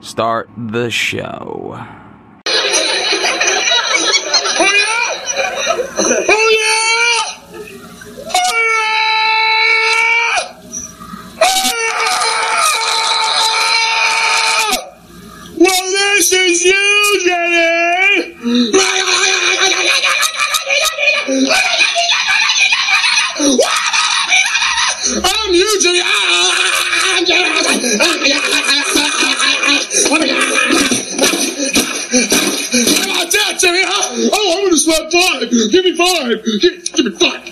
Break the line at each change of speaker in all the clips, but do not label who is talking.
start the show.
Well, this is you, Jenny! I'm you, About that, Jenny? Huh? Oh, I'm gonna slap five! Give me five! Give, give me five!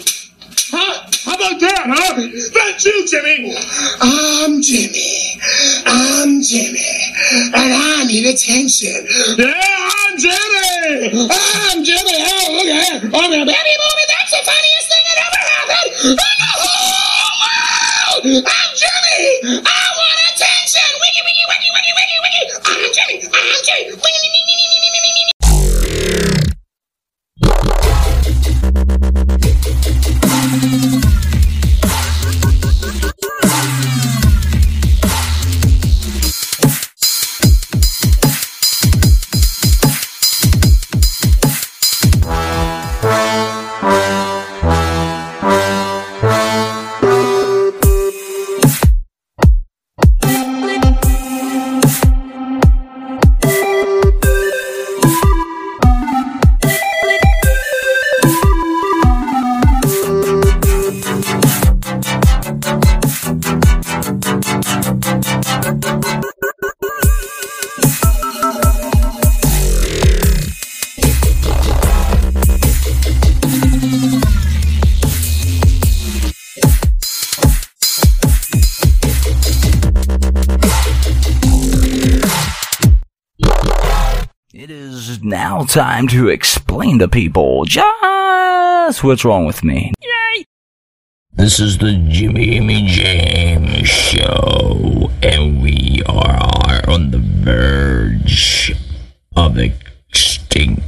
Huh? How about that, huh? That's you, Jimmy! I'm Jimmy. I'm Jimmy. And I need attention. Yeah, I'm Jimmy! I'm Jimmy! Oh, look at that! Oh, baby movie, that's the funniest thing that ever happened in the whole world!
Ah! Time to explain to people just what's wrong with me. Yay!
This is the Jimmy Jimmy James Show, and we are on the verge of extinction.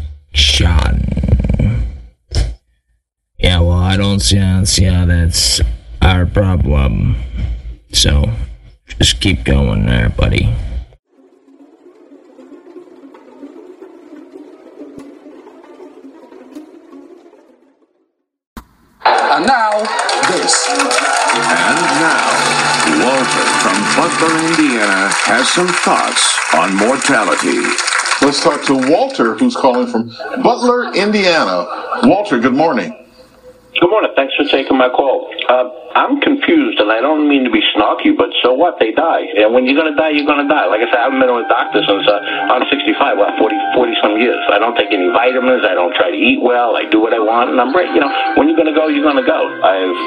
Yeah, well, I don't see, I don't see how that's our problem. So, just keep going there, buddy.
And now, this.
And now, Walter from Butler, Indiana, has some thoughts on mortality.
Let's talk to Walter, who's calling from Butler, Indiana. Walter, good morning.
Good morning. Thanks for taking my call. Uh, I'm confused, and I don't mean to be snarky, but so what? They die. And when you're going to die, you're going to die. Like I said, I haven't been to a doctor since uh, I'm 65, well, 40, 40 some years. I don't take any vitamins. I don't try to eat well. I do what I want, and I'm great. You know, when you're going to go, you're going to go. I've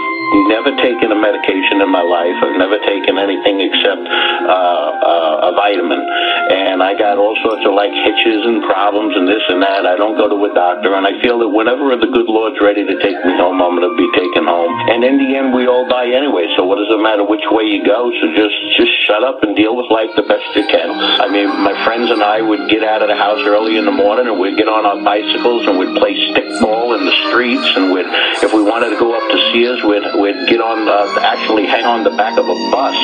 never taken a medication in my life. I've never taken anything except uh, uh, a vitamin. And I got all sorts of like hitches and problems and this and that. I don't go to a doctor, and I feel that whenever the good Lord's ready to take me home, I'm going to be taken home. And in the end, we all die anyway. So what does it matter which way you go? So just just shut up and deal with life the best you can. I mean, my friends and I would get out of the house early in the morning, and we'd get on our bicycles and we'd play stickball in the streets, and we'd if we wanted to go up to Sears, we'd we'd get on uh, actually hang on the back of a bus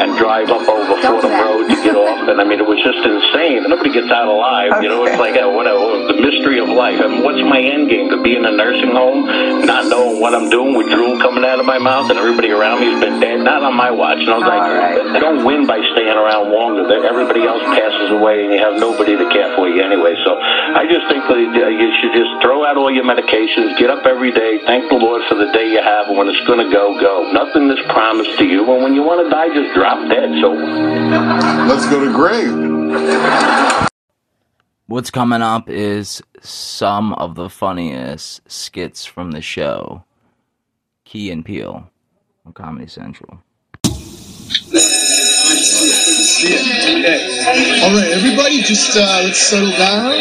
and drive up over Fordham Road to get off. And I mean, it was just insane. Nobody gets out alive. You know, it's like uh, what a, the mystery of life. I mean, what's my end game? To be in a nursing home, not knowing what I'm doing with drool coming out of my mouth, and everybody around me has been dead. Not on my watch. And I was like, I don't win by staying around longer. That Everybody else passes away, and you have nobody to care for you anyway. So I just think that uh, you should just throw out all your medications, get up every day, thank the Lord for the day you have, and when it's going to go, go. Nothing is promised to you, and when you want to die, just drop dead. So
Let's go to Greg.
What's coming up is some of the funniest skits from the show. Key and Peele on Comedy Central.
Okay. All right, everybody, just uh, let's settle down,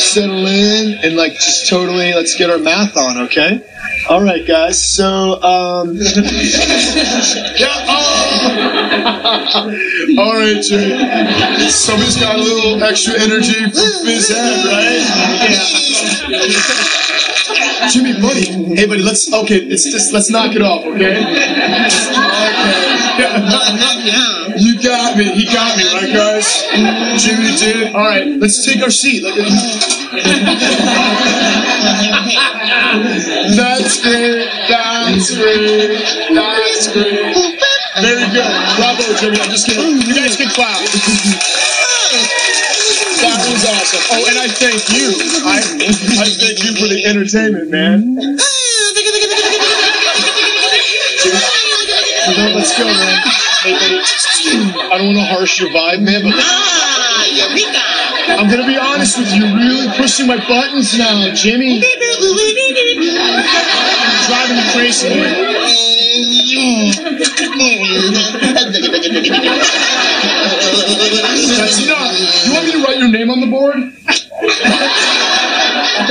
settle in, and like just totally let's get our math on, okay? All right, guys. So, um, yeah. Oh. All right, Jay. Somebody's got a little extra energy from his Head, right? Yeah. Jimmy, buddy. Hey, buddy. Let's okay. It's just let's knock it off, okay? Okay. You got got me. He got me, right, guys? Jimmy did. All right, let's take our seat. That's great. That's great. That's great. Very good. Bravo, Jimmy. I'm just kidding. You guys can clap. That was awesome. Oh, and I thank you. I, I thank you for the entertainment, man. Let's go, man. I don't want to harsh your vibe, man, but ah, I'm gonna be honest with you. Really pushing my buttons now, Jimmy. Driving me crazy. That's enough. You want me to write your name on the board?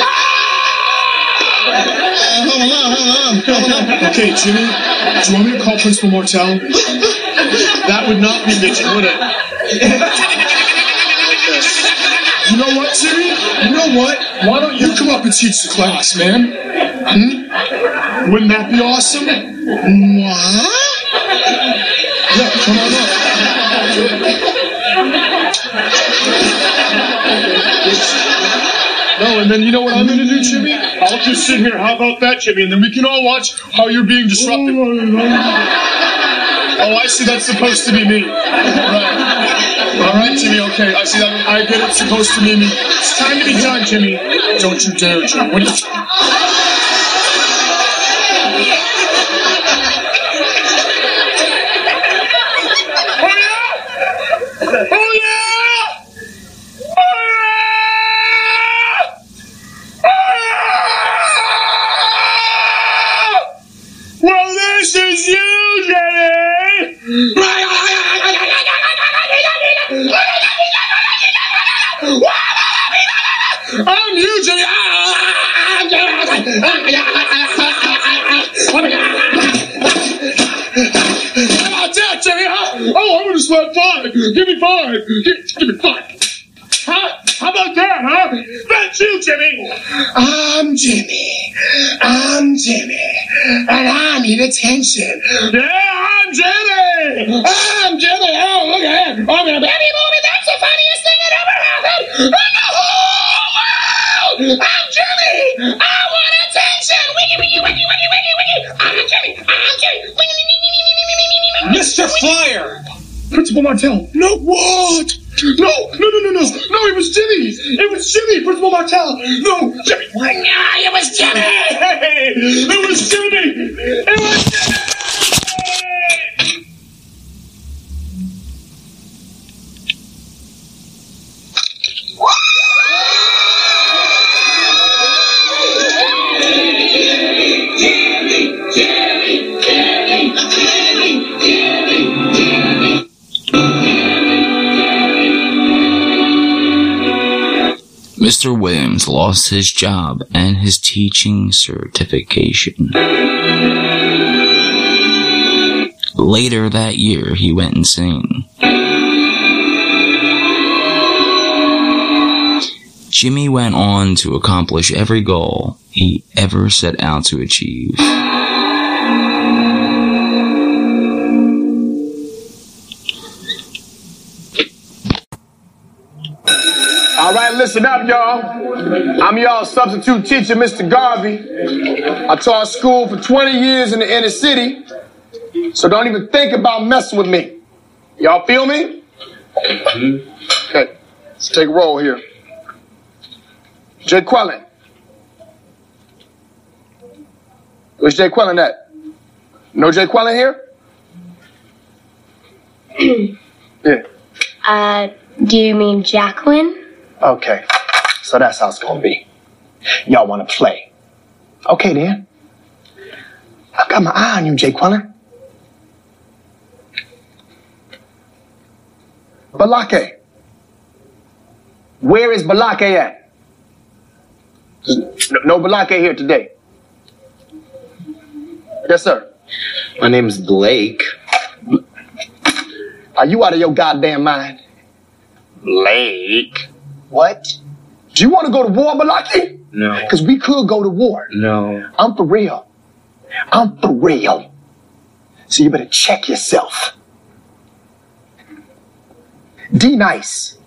Ah! Okay, Jimmy, do you want me to call Principal Martell? That would not be bitching, would it? You know what, Jimmy? You know what? Why don't you come up and teach the class, man? Hmm? Wouldn't that be awesome? What? Yeah, come on up. No, and then you know what I'm gonna do, Jimmy? I'll just sit here. How about that, Jimmy? And then we can all watch how you're being disruptive. Oh, I see. That's supposed to be me. Right. All right, Jimmy. Okay, I see that. I get it's supposed to be me. It's time to be done, Jimmy. Don't you dare, Jimmy. What are you? I'm Jenny! How about that, Jenny? Huh? Oh, I'm gonna sweat five. Give me five. Give, give me five. Huh? How about that, huh? That's you, Jimmy. I'm Jimmy. I'm Jimmy. And I need attention. Yeah, I'm Jimmy. I'm Jimmy. Oh, look at him. I'm in a baby movie. That's the funniest thing that ever happened in the whole world. I'm Jimmy. I want attention. Wiggy, wiggy, wiggy, wiggy, wiggy, wiggy. I'm Jimmy. I'm Jimmy. Wiggy, wiggy, wiggy, wiggy, wiggy, wiggy, wiggy.
Mr. Flyer!
Principal Martell. No, what? No, no, no, no, no. No, it was Jimmy. It was Jimmy, Principal Martell. No, Jimmy. What? No, it was Jimmy. Hey, it was Jimmy. It was
Mr. Williams lost his job and his teaching certification. Later that year, he went insane. Jimmy went on to accomplish every goal he ever set out to achieve.
All right, listen up, y'all. I'm y'all substitute teacher, Mr. Garvey. I taught school for 20 years in the inner city, so don't even think about messing with me. Y'all feel me? Okay, let's take a roll here. Jay Quellen. Where's Jay Quellen at? No Jay Quellen here? yeah.
Uh, do you mean Jacqueline?
Okay, so that's how it's gonna be. Y'all wanna play? Okay then. I've got my eye on you, Jay Quellen. Balake. Where is Balake at? No, no Balake here today. Yes, sir.
My name is Blake.
Are you out of your goddamn mind?
Blake?
What? Do you want to go to war, Balake?
No.
Because we could go to war.
No.
I'm for real. I'm for real. So you better check yourself. D Nice.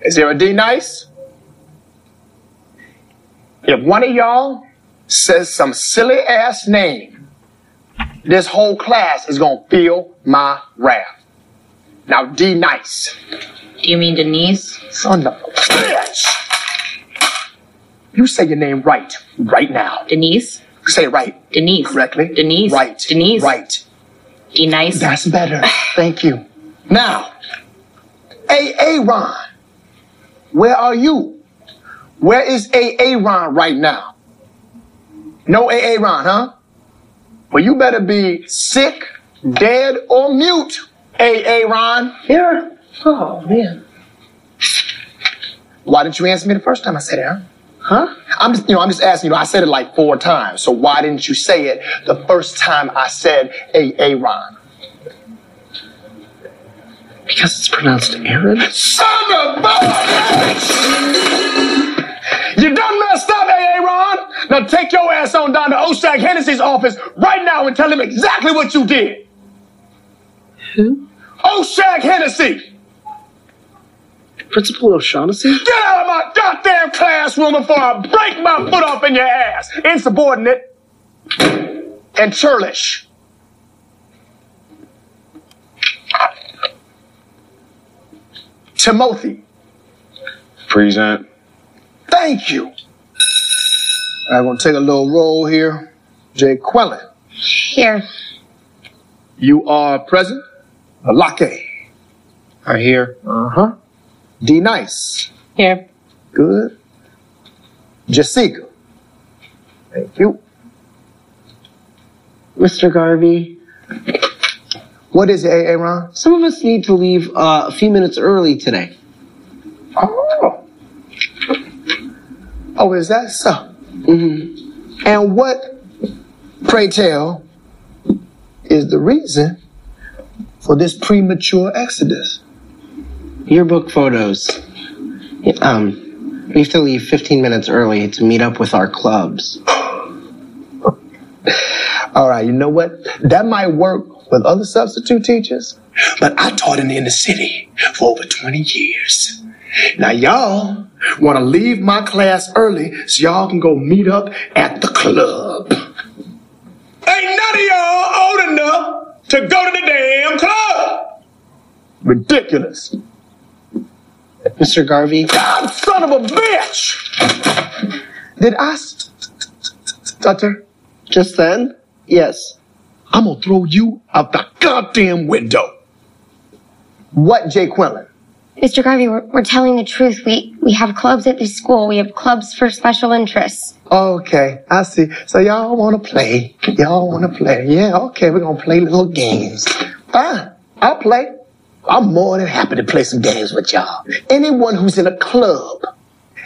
Is there a D Nice? If one of y'all says some silly ass name, this whole class is gonna feel my wrath. Now, D Nice.
Do you mean Denise?
Son of a bitch! You say your name right, right now.
Denise?
Say it right.
Denise.
Correctly.
Denise.
Right.
Denise.
Right.
D nice.
That's better. Thank you. Now, A.A. Ron, where are you? Where is A.A. Ron right now? No A.A. Ron, huh? Well, you better be sick, dead, or mute, A.A. Ron. Here. Oh, man. Why didn't you answer me the first time I said it, huh? Huh? I'm just, you know, I'm just asking you. Know, I said it like four times. So why didn't you say it the first time I said "Hey, hey, Ron?
Because it's pronounced Aaron?
Son of a bitch! You done messed up, A.A. Ron. Now take your ass on down to Oshag Hennessy's office right now and tell him exactly what you did.
Who?
Oh, Oshag Hennessy!
Principal O'Shaughnessy?
Get out of my goddamn classroom before I break my foot off in your ass! Insubordinate and churlish. Timothy.
Present.
Thank you. I'm gonna take a little roll here. Jay Quellen,
Here.
you are present. Alake.
Are here.
Uh huh. D Nice.
Here.
Good. Jessica. Thank you.
Mr. Garvey,
What is it, Aaron?
Some of us need to leave uh, a few minutes early today.
Oh. Oh, is that so?
Mm-hmm.
And what, pray tell, is the reason for this premature exodus?
Yearbook photos. Um, we have to leave 15 minutes early to meet up with our clubs.
All right, you know what? That might work with other substitute teachers, but I taught in the inner city for over 20 years. Now, y'all want to leave my class early so y'all can go meet up at the club. Ain't none of y'all old enough to go to the damn club. Ridiculous.
Mr. Garvey,
God, son of a bitch! Did I st- stutter?
just then? Yes.
I'm gonna throw you out the goddamn window. What, Jay Quillen?
Mr. Garvey, we're, we're telling the truth. We we have clubs at this school. We have clubs for special interests.
Okay, I see. So y'all wanna play. Y'all wanna play. Yeah, okay, we're gonna play little games. Fine, I'll play. I'm more than happy to play some games with y'all. Anyone who's in a club,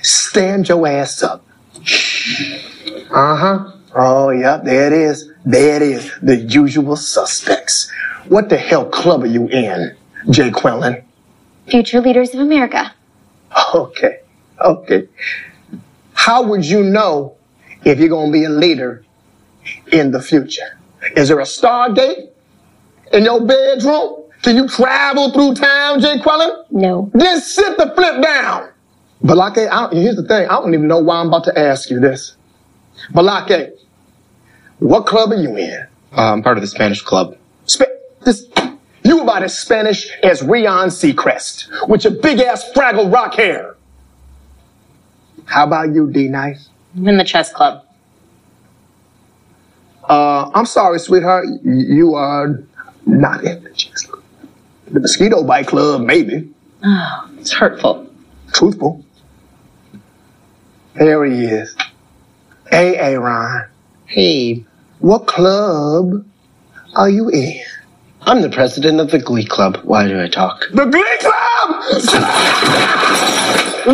stand your ass up. Uh huh. Oh, yeah, there it is. There it is. The usual suspects. What the hell club are you in, Jay Quellen?
Future leaders of America.
Okay, okay. How would you know if you're going to be a leader in the future? Is there a star date in your bedroom? Can you travel through town, Jay Quellen?
No.
Then sit the flip down. Balake, I, here's the thing. I don't even know why I'm about to ask you this. Balake, what club are you in?
Uh, I'm part of the Spanish club.
Sp- this, you about as Spanish as Ryan Seacrest with your big ass Fraggle Rock hair. How about you, D Nice?
I'm in the chess club.
Uh, I'm sorry, sweetheart. You are not in the chess club. The mosquito bite club, maybe.
Oh, it's hurtful.
Truthful. There he is. Hey, Aaron.
Hey,
What club are you in?
I'm the president of the Glee Club. Why do I talk?
The Glee Club!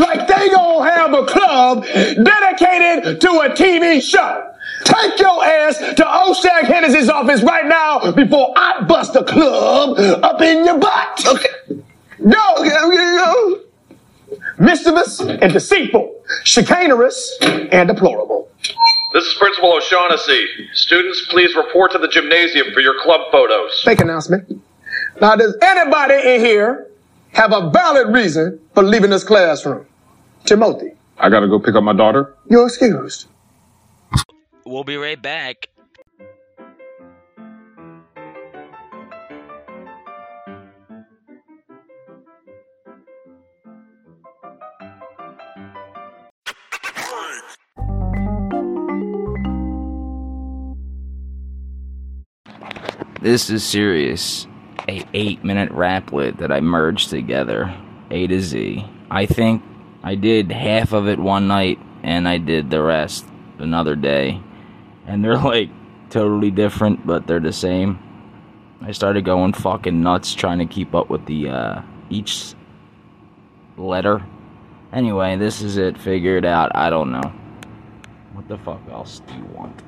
like they gonna have a club dedicated to a TV show. Take your ass to Oshag Hennessy's office right now before I bust a club up in your butt. Okay. Go. Okay, I'm gonna go. Mischievous and deceitful, chicanerous and deplorable.
This is Principal O'Shaughnessy. Students, please report to the gymnasium for your club photos.
Fake announcement. Now, does anybody in here have a valid reason for leaving this classroom? Timothy,
I gotta go pick up my daughter.
you're excused.
We'll be right back. This is serious. A eight minute raplet that I merged together, A to Z. I think I did half of it one night, and I did the rest another day. And they're like totally different, but they're the same. I started going fucking nuts trying to keep up with the uh, each letter. Anyway, this is it. Figure it out. I don't know. What the fuck else do you want?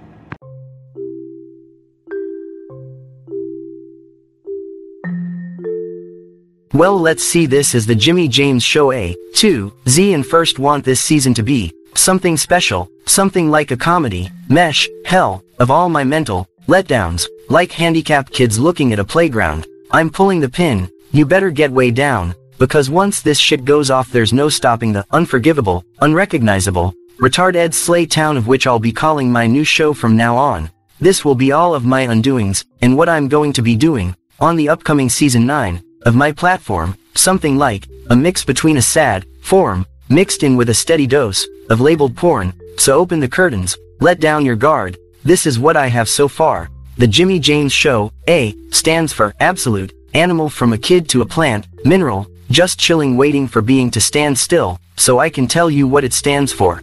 Well, let's see this as the Jimmy James Show A. 2. Z and first want this season to be something special, something like a comedy, mesh, hell, of all my mental letdowns, like handicapped kids looking at a playground. I'm pulling the pin, you better get way down, because once this shit goes off there's no stopping the unforgivable, unrecognizable, retard Ed slay town of which I'll be calling my new show from now on. This will be all of my undoings, and what I'm going to be doing, on the upcoming season 9, of my platform, something like, a mix between a sad, form, mixed in with a steady dose, of labeled porn, so open the curtains, let down your guard, this is what I have so far. The Jimmy James Show, A, stands for absolute, animal from a kid to a plant, mineral, just chilling waiting for being to stand still, so I can tell you what it stands for.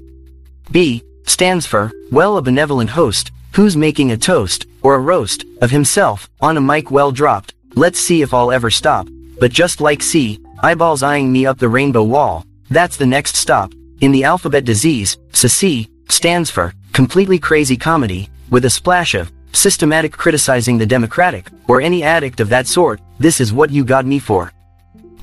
B, stands for, well a benevolent host, who's making a toast, or a roast, of himself, on a mic well dropped, let's see if I'll ever stop, but just like C, eyeballs eyeing me up the rainbow wall, that's the next stop, in the alphabet disease, C stands for, completely crazy comedy, with a splash of, systematic criticizing the democratic, or any addict of that sort, this is what you got me for.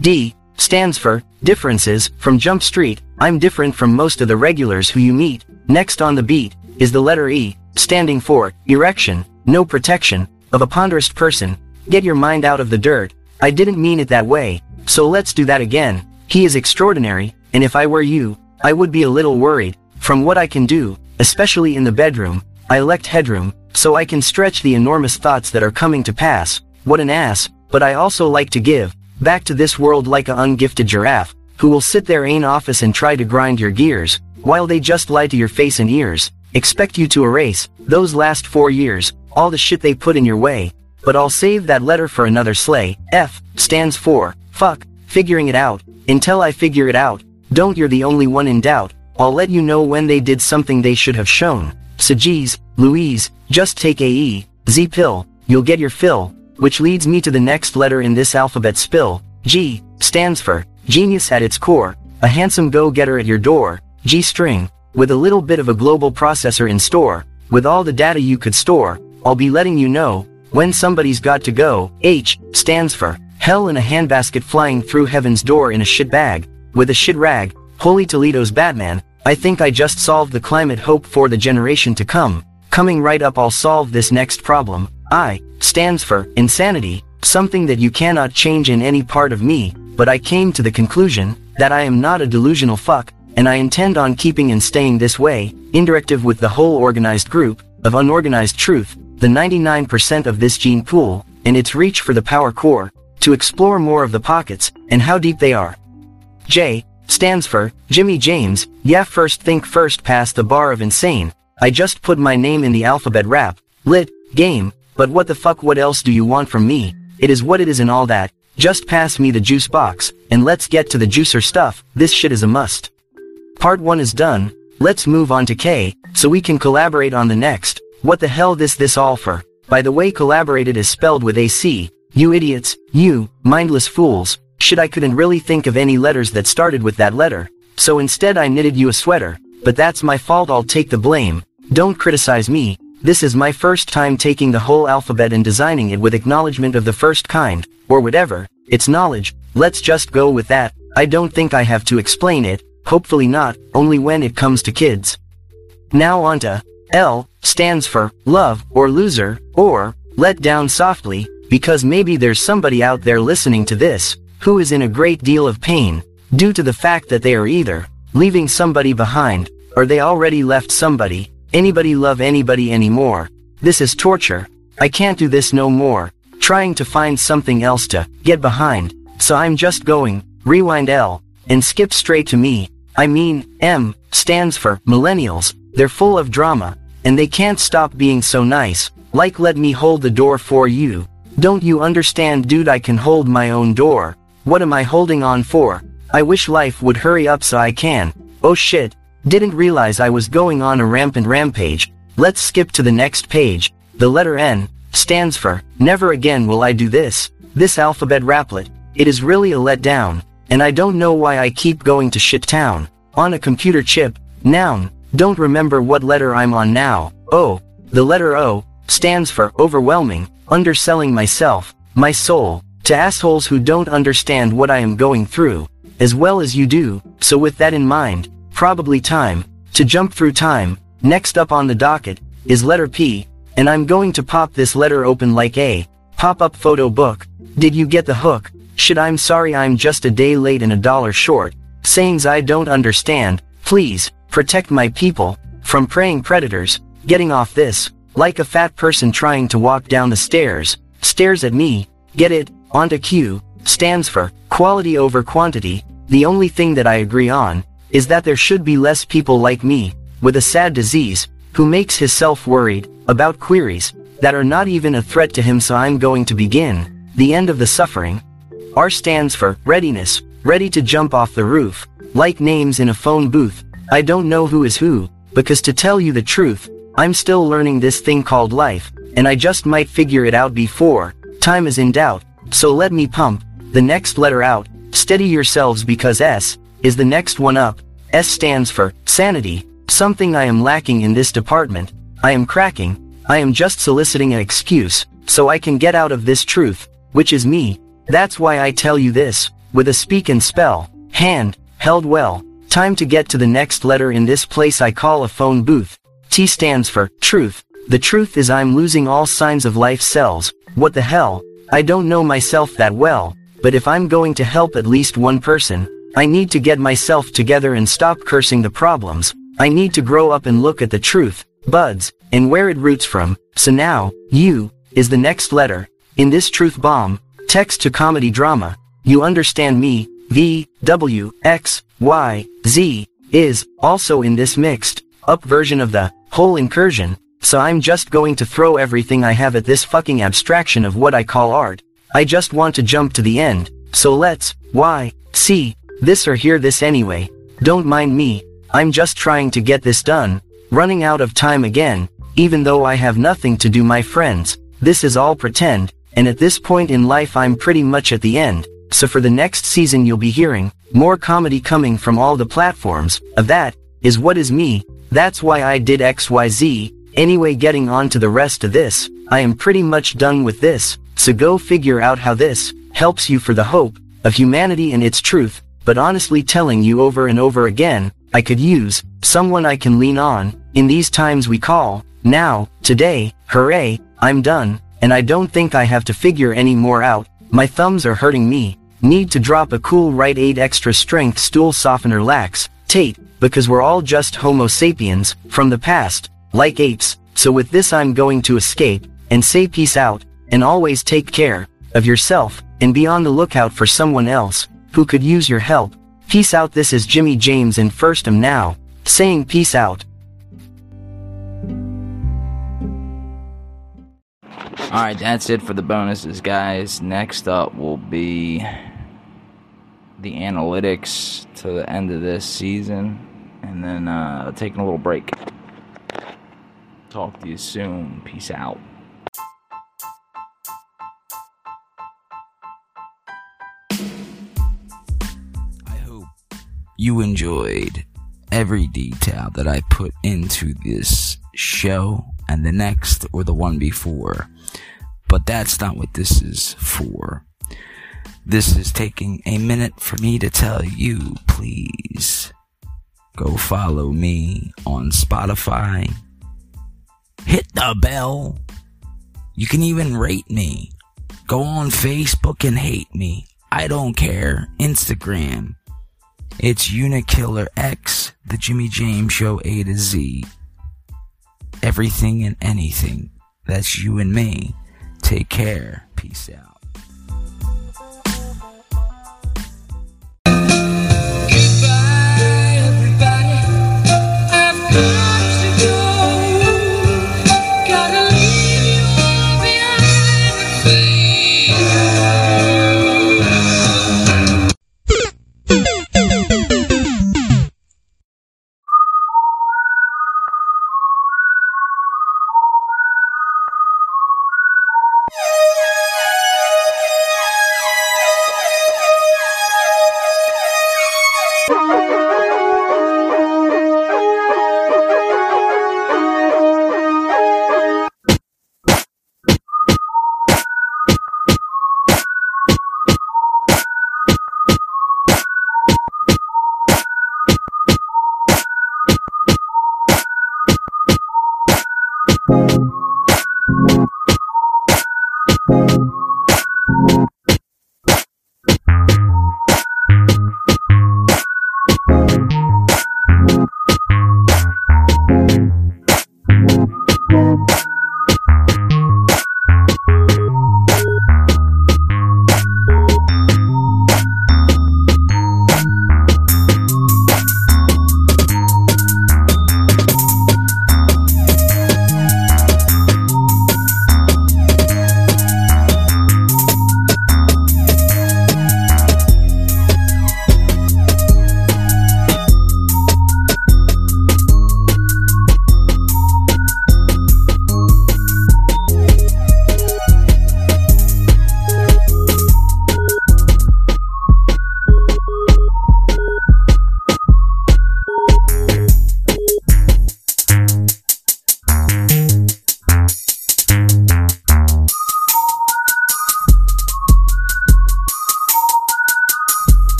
D, stands for, differences, from Jump Street, I'm different from most of the regulars who you meet, next on the beat, is the letter E, standing for, erection, no protection, of a ponderous person, get your mind out of the dirt, I didn't mean it that way, so let's do that again, he is extraordinary, and if I were you, I would be a little worried, from what I can do, especially in the bedroom, I elect headroom, so I can stretch the enormous thoughts that are coming to pass, what an ass, but I also like to give, back to this world like a ungifted giraffe, who will sit there in office and try to grind your gears, while they just lie to your face and ears, expect you to erase, those last four years, all the shit they put in your way, but I'll save that letter for another sleigh, F, stands for, fuck, figuring it out, until I figure it out, don't you're the only one in doubt, I'll let you know when they did something they should have shown, so geez, Louise, just take a E, Z pill, you'll get your fill, which leads me to the next letter in this alphabet spill, G, stands for, genius at its core, a handsome go-getter at your door, G string, with a little bit of a global processor in store, with all the data you could store, I'll be letting you know, when somebody's got to go, H, stands for, hell in a handbasket flying through heaven's door in a shit bag, with a shit rag, Holy Toledo's Batman, I think I just solved the climate hope for the generation to come, coming right up I'll solve this next problem, I, stands for, insanity, something that you cannot change in any part of me, but I came to the conclusion, that I am not a delusional fuck, and I intend on keeping and staying this way, indirective with the whole organized group, of unorganized truth, the 99% of this gene pool, and its reach for the power core, to explore more of the pockets, and how deep they are. J, stands for, Jimmy James, yeah first think first past the bar of insane, I just put my name in the alphabet rap, lit, game, but what the fuck what else do you want from me, it is what it is and all that, just pass me the juice box, and let's get to the juicer stuff, this shit is a must. Part 1 is done, let's move on to K, so we can collaborate on the next, what the hell this this all for, by the way collaborated is spelled with AC, you idiots, you, mindless fools, shit I couldn't really think of any letters that started with that letter, so instead I knitted you a sweater, but that's my fault I'll take the blame, don't criticize me, this is my first time taking the whole alphabet and designing it with acknowledgement of the first kind, or whatever, it's knowledge, let's just go with that, I don't think I have to explain it, hopefully not, only when it comes to kids. Now onto, L, stands for, love, or loser, or, let down softly, because maybe there's somebody out there listening to this, who is in a great deal of pain, due to the fact that they are either leaving somebody behind, or they already left somebody, anybody love anybody anymore. This is torture. I can't do this no more, trying to find something else to get behind, so I'm just going, rewind L, and skip straight to me. I mean, M stands for millennials. They're full of drama, and they can't stop being so nice. Like let me hold the door for you. Don't you understand dude I can hold my own door. What am I holding on for? I wish life would hurry up so I can. Oh shit. Didn't realize I was going on a rampant rampage. Let's skip to the next page. The letter N stands for Never again will I do this. This alphabet raplet. It is really a letdown. And I don't know why I keep going to shit town. On a computer chip. Noun. Don't remember what letter I'm on now. O. The letter O stands for overwhelming, underselling myself, my soul, to assholes who don't understand what I am going through, as well as you do, so with that in mind, probably time, to jump through time, next up on the docket, is letter P, and I'm going to pop this letter open like a pop-up photo book. Did you get the hook? Should I'm sorry I'm just a day late and a dollar short, sayings I don't understand, please, protect my people, from preying predators, getting off this, like a fat person trying to walk down the stairs, stares at me, get it, onto Q, stands for quality over quantity, the only thing that I agree on, is that there should be less people like me, with a sad disease, who makes himself worried, about queries, that are not even a threat to him so I'm going to begin, the end of the suffering. R stands for readiness, ready to jump off the roof, like names in a phone booth, I don't know who is who, because to tell you the truth, I'm still learning this thing called life, and I just might figure it out before, time is in doubt, so let me pump, the next letter out, steady yourselves because S, is the next one up, S stands for sanity, something I am lacking in this department, I am cracking, I am just soliciting an excuse, so I can get out of this truth, which is me, that's why I tell you this, with a speak and spell, hand, held well, time to get to the next letter in this place I call a phone booth, T stands for truth, the truth is I'm losing all signs of life cells, what the hell, I don't know myself that well, but if I'm going to help at least one person, I need to get myself together and stop cursing the problems. I need to grow up and look at the truth, buds, and where it roots from. So now, U, is the next letter. In this truth bomb, text to comedy drama, you understand me, V, W, X, Y, Z, is, also in this mixed, up version of the, whole incursion, so I'm just going to throw everything I have at this fucking abstraction of what I call art. I just want to jump to the end, so let's, why, see, this or hear this anyway. Don't mind me, I'm just trying to get this done, running out of time again, even though I have nothing to do my friends, this is all pretend, and at this point in life I'm pretty much at the end, so for the next season you'll be hearing, more comedy coming from all the platforms, of that, is what is me, that's why I did XYZ, Anyway getting on to the rest of this, I am pretty much done with this, so go figure out how this helps you for the hope of humanity and its truth, but honestly telling you over and over again, I could use someone I can lean on in these times we call now, today, hooray, I'm done, and I don't think I have to figure any more out, my thumbs are hurting me, need to drop a cool right 8 extra strength stool softener lax, Tate, because we're all just homo sapiens, from the past, like apes, so with this I'm going to escape, and say peace out, and always take care of yourself, and be on the lookout for someone else, who could use your help. Peace out this is Jimmy James and First am now, saying peace out.
Alright, that's it for the bonuses, guys. Next up will be the analytics to the end of this season, and then uh, taking a little break. Talk to you soon. Peace out. I hope you enjoyed every detail that I put into this show and the next or the one before. But that's not what this is for. This is taking a minute for me to tell you, please go follow me on Spotify. Hit the bell. You can even rate me. Go on Facebook and hate me. I don't care. Instagram. It's Unikiller X, the Jimmy James Show A to Z. Everything and anything. That's you and me. Take care. Peace out. Gotta leave you all behind.